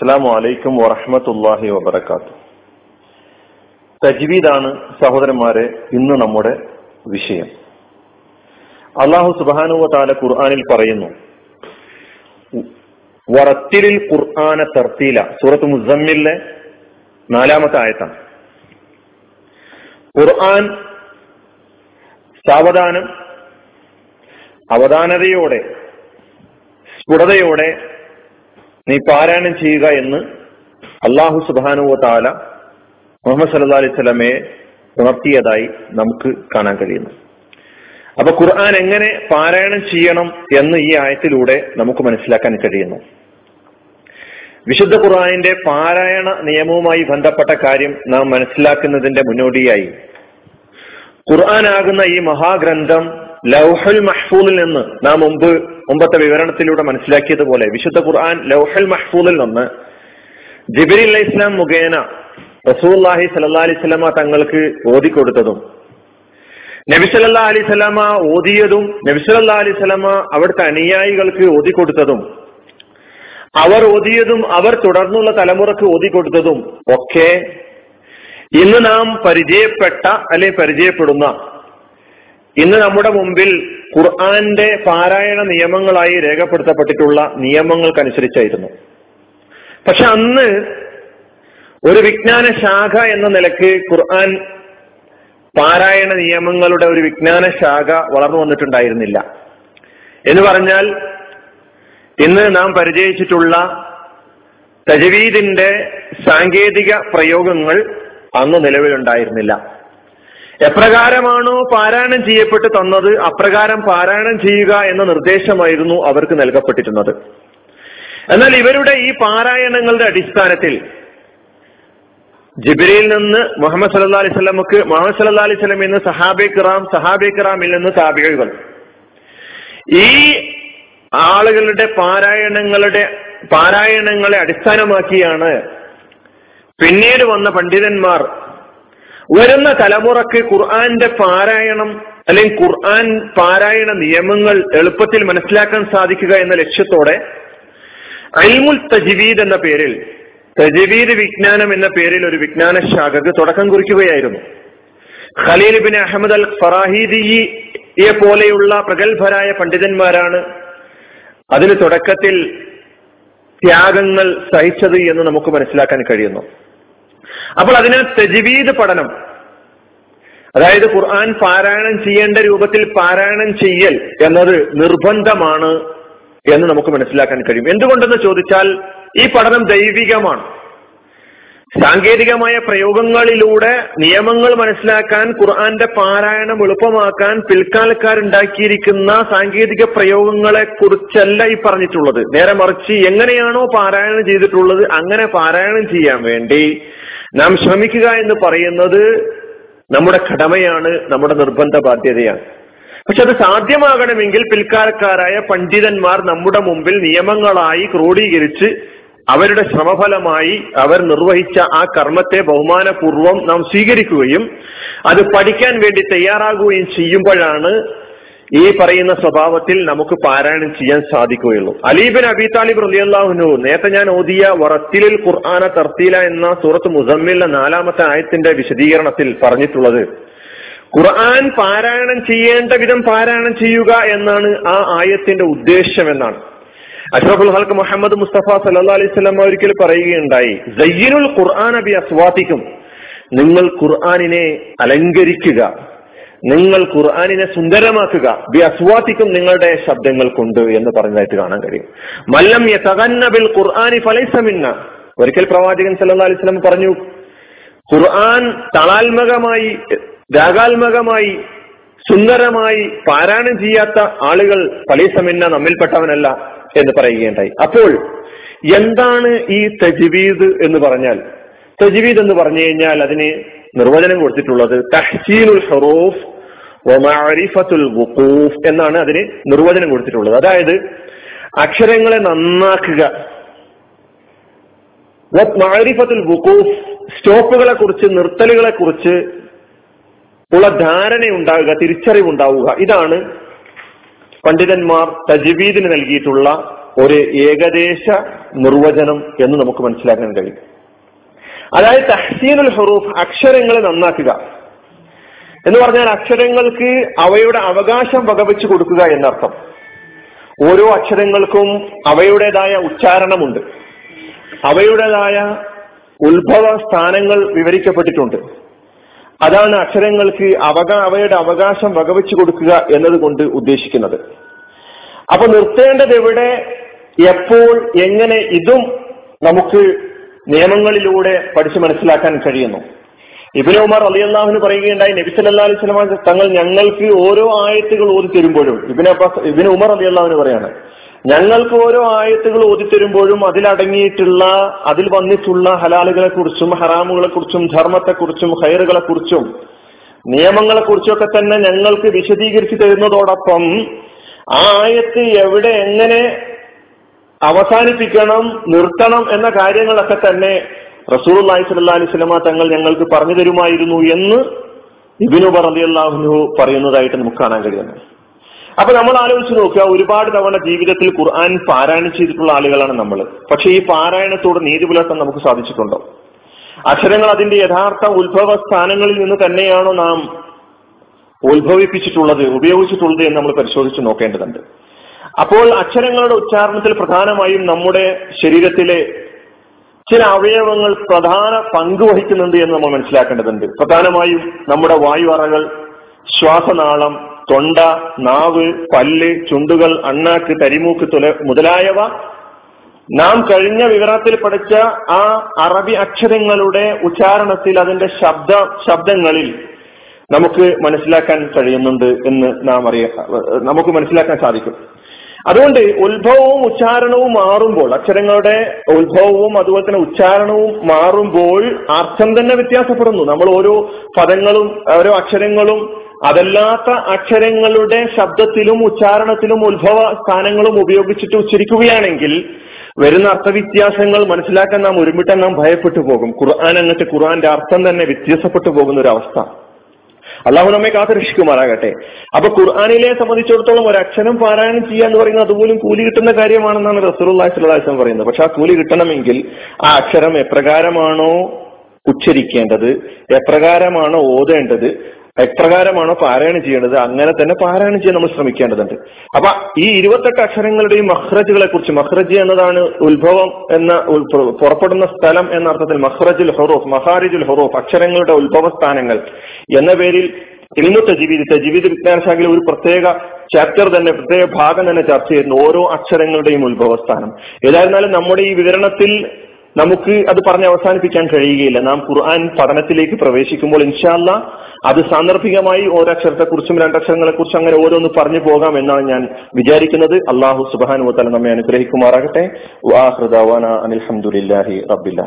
അസ്സാം വലൈക്കും വറഹമത്തല്ലാഹി വബർക്കാത്തു തജ്വീദാണ് സഹോദരന്മാരെ ഇന്ന് നമ്മുടെ വിഷയം. അള്ളാഹു സുബാനുവ താല ഖുർആാനിൽ പറയുന്നു വറത്തിലിൽ ഖുർആാന തർത്തീല. സൂറത്ത് മുസമ്മിലെ നാലാമത്തെ ആയത്താണ്. ഖുർആൻ സാവധാനം അവധാനതയോടെ സ്ഫുടതയോടെ നീ പാരായണം ചെയ്യുക എന്ന് അള്ളാഹു സുബാനുവ താല മുഹമ്മദ് സല്ലാ അലൈഹി സ്വലമയെ ഉണർത്തിയതായി നമുക്ക് കാണാൻ കഴിയുന്നു. അപ്പൊ ഖുർആൻ എങ്ങനെ പാരായണം ചെയ്യണം എന്ന് ഈ ആയത്തിലൂടെ നമുക്ക് മനസ്സിലാക്കാൻ കഴിയുന്നു. വിശുദ്ധ ഖുർആാനിന്റെ പാരായണ നിയമവുമായി ബന്ധപ്പെട്ട കാര്യം നാം മനസ്സിലാക്കുന്നതിന്റെ മുന്നോടിയായി ഖുർആൻ ആകുന്ന ഈ മഹാഗ്രന്ഥം ലൗഹൽ മഹ്ഫൂലിൽ നിന്ന് നാം മുമ്പ് മുമ്പത്തെ വിവരണത്തിലൂടെ മനസ്സിലാക്കിയതുപോലെ വിശുദ്ധ ഖുർആൻ ലൗഹുൽ മഹ്ഫൂലിൽ നിന്ന് ജിബിരി അലൈഹി ഇസ്ലാം മുഖേന റസൂല്ലാഹി സല്ലാ അലൈഹി സ്വലാമ തങ്ങൾക്ക് ഓതിക്കൊടുത്തതും നബി സല്ലാ അലൈഹി സ്വലാമ ഓതിയതും നബി സല്ലാ അലൈഹി സ്വലാമ അവിടുത്തെ അനുയായികൾക്ക് ഓതിക്കൊടുത്തതും അവർ ഓതിയതും അവർ തുടർന്നുള്ള തലമുറയ്ക്ക് ഓതിക്കൊടുത്തതും ഒക്കെ ഇന്ന് നാം പരിചയപ്പെട്ട അല്ലെ പരിചയപ്പെടുന്ന ഇന്ന് നമ്മുടെ മുമ്പിൽ ഖുർആന്റെ പാരായണ നിയമങ്ങളായി രേഖപ്പെടുത്തപ്പെട്ടിട്ടുള്ള നിയമങ്ങൾക്കനുസരിച്ചായിരുന്നു. പക്ഷെ അന്ന് ഒരു വിജ്ഞാന ശാഖ എന്ന നിലയ്ക്ക് ഖുർആൻ പാരായണ നിയമങ്ങളുടെ ഒരു വിജ്ഞാന ശാഖ വളർന്നു വന്നിട്ടുണ്ടായിരുന്നില്ല. എന്ന് പറഞ്ഞാൽ ഇന്ന് നാം പരിചയിച്ചിട്ടുള്ള തജവീദിന്റെ സാങ്കേതിക പ്രയോഗങ്ങൾ അന്ന് നിലവിലുണ്ടായിരുന്നില്ല. എപ്രകാരമാണോ പാരായണം ചെയ്യപ്പെട്ട് തന്നത് അപ്രകാരം പാരായണം ചെയ്യുക എന്ന നിർദ്ദേശമായിരുന്നു അവർക്ക് നൽകപ്പെട്ടിരുന്നത്. എന്നാൽ ഇവരുടെ ഈ പാരായണങ്ങളുടെ അടിസ്ഥാനത്തിൽ ജിബിരിയിൽ നിന്ന് മുഹമ്മദ് സല്ലാ അലൈഹി സ്വലമുക്ക് മുഹമ്മദ് സല്ലാ അലൈഹി സ്വലം എന്ന് സഹാബെ കിറാം സഹാബെ കിറാമിൽ നിന്ന് താപികകൾ. ഈ ആളുകളുടെ പാരായണങ്ങളുടെ പാരായണങ്ങളെ അടിസ്ഥാനമാക്കിയാണ് പിന്നീട് വന്ന പണ്ഡിതന്മാർ വരുന്ന തലമുറയ്ക്ക് ഖുർആന്റെ പാരായണം അല്ലെങ്കിൽ ഖുർആൻ പാരായണ നിയമങ്ങൾ എളുപ്പത്തിൽ മനസ്സിലാക്കാൻ സാധിക്കുക എന്ന ലക്ഷ്യത്തോടെ അൽമുൽ തജ്വീദ് എന്ന പേരിൽ തജ്വീദ് വിജ്ഞാനം എന്ന പേരിൽ ഒരു വിജ്ഞാന ശാഖക്ക് തുടക്കം കുറിക്കുകയായിരുന്നു. ഖലീൽ ബിൻ അഹമ്മദ് അൽ ഫറാഹിദിയെ പോലെയുള്ള പ്രഗത്ഭരായ പണ്ഡിതന്മാരാണ് അതിന് തുടക്കത്തിൽ ത്യാഗങ്ങൾ സഹിച്ചത് എന്ന് നമുക്ക് മനസ്സിലാക്കാൻ കഴിയുന്നു. അപ്പോൾ അതിനെ തെജീവീദ് പഠനം. അതായത് ഖുർആൻ പാരായണം ചെയ്യേണ്ട രൂപത്തിൽ പാരായണം ചെയ്യൽ എന്നത് നിർബന്ധമാണ് എന്ന് നമുക്ക് മനസ്സിലാക്കാൻ കഴിയും. എന്തുകൊണ്ടെന്ന് ചോദിച്ചാൽ ഈ പഠനം ദൈവികമാണ്. സാങ്കേതികമായ പ്രയോഗങ്ങളിലൂടെ നിയമങ്ങൾ മനസ്സിലാക്കാൻ ഖുർആന്റെ പാരായണം എളുപ്പമാക്കാൻ പിൽക്കാലക്കാരുണ്ടാക്കിയിരിക്കുന്ന സാങ്കേതിക പ്രയോഗങ്ങളെ കുറിച്ചല്ല ഈ പറഞ്ഞിട്ടുള്ളത്. നേരെ മറിച്ച് എങ്ങനെയാണോ പാരായണം ചെയ്തിട്ടുള്ളത് അങ്ങനെ പാരായണം ചെയ്യാൻ വേണ്ടി നാം ശ്രമിക്കുക എന്ന് പറയുന്നത് നമ്മുടെ കടമയാണ് നമ്മുടെ നിർബന്ധ ബാധ്യതയാണ്. പക്ഷെ അത് സാധ്യമാകണമെങ്കിൽ പിൽക്കാലക്കാരായ പണ്ഡിതന്മാർ നമ്മുടെ മുമ്പിൽ നിയമങ്ങളായി ക്രോഡീകരിച്ച് അവരുടെ ശ്രമഫലമായി അവർ നിർവഹിച്ച ആ കർമ്മത്തെ ബഹുമാനപൂർവം നാം സ്വീകരിക്കുകയും അത് പഠിക്കാൻ വേണ്ടി തയ്യാറാകുകയും ചെയ്യുമ്പോഴാണ് ഈ പറയുന്ന സ്വഭാവത്തിൽ നമുക്ക് പാരായണം ചെയ്യാൻ സാധിക്കുകയുള്ളൂ. അലീബിൻ അബി താലിബ് റലിയല്ലാഹുനു നേരത്തെ ഞാൻ ഓതിയ വറത്തിലിൽ ഖുർആന തർത്തീല എന്ന സൂറത്ത് മുസമ്മിലെ നാലാമത്തെ ആയത്തിന്റെ വിശദീകരണത്തിൽ പറഞ്ഞിട്ടുള്ളത്. ഖുർആൻ പാരായണം ചെയ്യേണ്ട വിധം പാരായണം ചെയ്യുക എന്നാണ് ആ ആയത്തിന്റെ ഉദ്ദേശം എന്നാണ്. അഷ്റഫുൽ ഹൽക്ക് മുഹമ്മദ് മുസ്തഫ സല്ലാ അലൈഹി സ്വലം ഒരിക്കൽ പറയുകയുണ്ടായി സയ്യിനുൽ ഖുർആൻ അബി അസ്വാത്തിക്കും. നിങ്ങൾ ഖുർആാനിനെ അലങ്കരിക്കുക. നിങ്ങൾ ഖുർആാനിനെ സുന്ദരമാക്കുക. അസ്വാത്തിക്കും നിങ്ങളുടെ ശബ്ദങ്ങൾ കൊണ്ട് എന്ന് പറഞ്ഞതായിട്ട് കാണാൻ കഴിയും. മല്ലം യതകന്നബിൽ ഖുർആാനി ഫലൈസമിന്ന ഒരിക്കൽ പ്രവാചകൻ സല്ലാ അലൈഹി സ്വലം പറഞ്ഞു ഖുർആൻ തളാത്മകമായി രാഗാത്മകമായി സുന്ദരമായി പാരായണം ചെയ്യാത്ത ആളുകൾ ഫലൈസമിന്ന നമ്മിൽപ്പെട്ടവനല്ല എന്ന് പറയുകയുണ്ടായി. അപ്പോൾ എന്താണ് ഈ തജ്വീദ് എന്ന് പറഞ്ഞാൽ? തജ്വീദ് എന്ന് പറഞ്ഞു കഴിഞ്ഞാൽ അതിന് നിർവചനം കൊടുത്തിട്ടുള്ളത് തഹ്സീനുൽ ഹറൂഫ് വുഖൂഫ് എന്നാണ് അതിന് നിർവചനം കൊടുത്തിട്ടുള്ളത്. അതായത് അക്ഷരങ്ങളെ നന്നാക്കുക. മാരിഫത്തുൽ വുഖൂഫ് സ്റ്റോപ്പുകളെ കുറിച്ച് നിർത്തലുകളെ കുറിച്ച് ഉള്ള ധാരണ ഉണ്ടാവുക തിരിച്ചറിവുണ്ടാവുക. ഇതാണ് പണ്ഡിതന്മാർ തജ്വീദിന് നൽകിയിട്ടുള്ള ഒരു ഏകദേശ നിർവചനം എന്ന് നമുക്ക് മനസ്സിലാക്കാൻ കഴിയും. അതായത് തഹ്സീനുൽ ഹറൂഫ് അക്ഷരങ്ങളെ നന്നാക്കുക. എന്ന് പറഞ്ഞാൽ അക്ഷരങ്ങൾക്ക് അവയുടെ അവകാശം വകവെച്ചു കൊടുക്കുക എന്നർത്ഥം. ഓരോ അക്ഷരങ്ങൾക്കും അവയുടേതായ ഉച്ചാരണമുണ്ട്. അവയുടേതായ ഉത്ഭവ സ്ഥാനങ്ങൾ വിവരിക്കപ്പെട്ടിട്ടുണ്ട്. അതാണ് അക്ഷരങ്ങൾക്ക് അവകാ അവയുടെ അവകാശം വകവെച്ചു കൊടുക്കുക എന്നതുകൊണ്ട് ഉദ്ദേശിക്കുന്നത്. അപ്പൊ നിർത്തേണ്ടത് എവിടെ എപ്പോൾ എങ്ങനെ ഇതും നമുക്ക് നിയമങ്ങളിലൂടെ പഠിച്ചു മനസ്സിലാക്കാൻ കഴിയുന്നു. ഇബിന് ഉമർ അലി അള്ളാഹുന് പറയുകയുണ്ടായി നബി സല്ലാ അലൈഹി സ്വലമ തങ്ങൾ ഞങ്ങൾക്ക് ഓരോ ആയത്തുകൾ ഓതി തരുമ്പോഴും Ibn Abbas Ibn Umar Ali അള്ളാഹുന് പറയാണ് ഞങ്ങൾക്ക് ഓരോ ആയത്തുകൾ ഓതിത്തരുമ്പോഴും അതിലടങ്ങിയിട്ടുള്ള അതിൽ വന്നിട്ടുള്ള ഹലാലുകളെ കുറിച്ചും ഹറാമുകളെ കുറിച്ചും ധർമ്മത്തെക്കുറിച്ചും ഹൈറുകളെ കുറിച്ചും നിയമങ്ങളെ കുറിച്ചൊക്കെ തന്നെ ഞങ്ങൾക്ക് വിശദീകരിച്ചു തരുന്നതോടൊപ്പം ആ ആയത്ത് എവിടെ എങ്ങനെ അവസാനിപ്പിക്കണം നിർത്തണം എന്ന കാര്യങ്ങളൊക്കെ തന്നെ റസൂൽ അലൈഹി സ്വല്ലാ അലൈഹി സ്വലമ തങ്ങൾ ഞങ്ങൾക്ക് പറഞ്ഞു തരുമായിരുന്നു എന്ന് ഇബിനു പറഞ്ഞു അള്ളാഹുനു പറയുന്നതായിട്ട് നമുക്ക് കാണാൻ കഴിയുന്നത് അപ്പൊ നമ്മൾ ആലോചിച്ച് നോക്കുക ഒരുപാട് തവണ ജീവിതത്തിൽ ഖുർആൻ പാരായണം ചെയ്തിട്ടുള്ള ആളുകളാണ് നമ്മൾ. പക്ഷെ ഈ പാരായണത്തോട് നീതി പുലർത്താൻ നമുക്ക് സാധിച്ചിട്ടുണ്ടോ? അക്ഷരങ്ങൾ അതിന്റെ യഥാർത്ഥ ഉത്ഭവ സ്ഥാനങ്ങളിൽ നിന്ന് തന്നെയാണോ നാം ഉത്ഭവിപ്പിച്ചിട്ടുള്ളത് ഉപയോഗിച്ചിട്ടുള്ളത് എന്ന് നമ്മൾ പരിശോധിച്ച് നോക്കേണ്ടതുണ്ട്. അപ്പോൾ അക്ഷരങ്ങളുടെ ഉച്ചാരണത്തിൽ പ്രധാനമായും നമ്മുടെ ശരീരത്തിലെ ചില അവയവങ്ങൾ പ്രധാന പങ്ക് വഹിക്കുന്നുണ്ട് എന്ന് നമ്മൾ മനസ്സിലാക്കേണ്ടതുണ്ട്. പ്രധാനമായും നമ്മുടെ വായു അറകൾ ശ്വാസനാളം തൊണ്ട നാവ് പല്ല് ചുണ്ടുകൾ അണ്ണാക്ക് തരിമൂക്ക് തുല മുതലായവ. നാം കഴിഞ്ഞ വിവരണത്തിൽ പഠിച്ച ആ അറബി അക്ഷരങ്ങളുടെ ഉച്ചാരണത്തിൽ അതിന്റെ ശബ്ദ ശബ്ദങ്ങളിൽ നമുക്ക് മനസ്സിലാക്കാൻ കഴിയുന്നുണ്ട് എന്ന് നാം അറിയ നമുക്ക് മനസ്സിലാക്കാൻ സാധിക്കും. അതുകൊണ്ട് ഉത്ഭവവും ഉച്ചാരണവും മാറുമ്പോൾ അക്ഷരങ്ങളുടെ ഉത്ഭവവും അതുപോലെ തന്നെ ഉച്ചാരണവും മാറുമ്പോൾ അർത്ഥം തന്നെ വ്യത്യാസപ്പെടുന്നു. നമ്മൾ ഓരോ പദങ്ങളും ഓരോ അക്ഷരങ്ങളും അതല്ലാത്ത അക്ഷരങ്ങളുടെ ശബ്ദത്തിലും ഉച്ചാരണത്തിലും ഉത്ഭവ സ്ഥാനങ്ങളും ഉപയോഗിച്ചിട്ട് ഉച്ചരിക്കുകയാണെങ്കിൽ വരുന്ന അർത്ഥവ്യത്യാസങ്ങൾ മനസ്സിലാക്കാൻ നാം ഒരുമിട്ടാൻ നാം ഭയപ്പെട്ടു പോകും. ഖുർആൻ എന്നിട്ട് ഖുർആന്റെ അർത്ഥം തന്നെ വ്യത്യാസപ്പെട്ടു പോകുന്ന ഒരു അവസ്ഥ അള്ളാഹു നമ്മെ കാത്തുരക്ഷിക്കുമാറാകട്ടെ. അപ്പൊ ഖുർആാനിലെ സംബന്ധിച്ചിടത്തോളം ഒരു അക്ഷരം പാരായണം ചെയ്യുക എന്ന് പറയുന്നത് അതുപോലും കൂലി കിട്ടുന്ന കാര്യമാണെന്നാണ് അലൈഹി വസല്ലം പറയുന്നത്. പക്ഷെ ആ കൂലി കിട്ടണമെങ്കിൽ ആ അക്ഷരം എപ്രകാരമാണോ ഉച്ചരിക്കേണ്ടത് എപ്രകാരമാണോ ഓതേണ്ടത് എപ്രകാരമാണോ പാരായണം ചെയ്യേണ്ടത്? അങ്ങനെ തന്നെ പാരായണം ചെയ്യാൻ നമ്മൾ ശ്രമിക്കേണ്ടതുണ്ട്. അപ്പൊ ഈ ഇരുപത്തെട്ട് അക്ഷരങ്ങളുടെയും മഹ്റജുകളെ കുറിച്ച് മഹ്റജ് എന്നതാണ് ഉത്ഭവം എന്ന പുറപ്പെടുന്ന സ്ഥലം എന്ന അർത്ഥത്തിൽ മഹ്റജുൽ ഹൊറൂഫ് മഹാരിജുൽ ഹൊറൂഫ് അക്ഷരങ്ങളുടെ ഉത്ഭവ സ്ഥാനങ്ങൾ എന്ന പേരിൽ ഇൽമു തജീവിദ് തജീവിദ് വിജ്ഞാന ശാഖയിൽ ഒരു പ്രത്യേക ചാപ്റ്റർ തന്നെ പ്രത്യേക ഭാഗം തന്നെ ചർച്ച ചെയ്യുന്നു ഓരോ അക്ഷരങ്ങളുടെയും ഉത്ഭവസ്ഥാനം ഏതായിരുന്നാലും നമ്മുടെ ഈ വിവരണത്തിൽ നമുക്ക് അത് പറഞ്ഞ് അവസാനിപ്പിക്കാൻ കഴിയുകയില്ല. നാം ഖുർആൻ പഠനത്തിലേക്ക് പ്രവേശിക്കുമ്പോൾ ഇൻഷാല്ല അത് സാന്ദർഭികമായി ഓരക്ഷരത്തെക്കുറിച്ചും രണ്ടക്ഷരങ്ങളെ കുറിച്ചും അങ്ങനെ ഓരോന്ന് പറഞ്ഞു പോകാം എന്നാണ് ഞാൻ വിചാരിക്കുന്നത്. അള്ളാഹു സുബാനുവത്തല നമ്മെ അനുഗ്രഹിക്കുമാറാകട്ടെ. അനിൽഹമുല്ലാഹി റബ്ബില്ല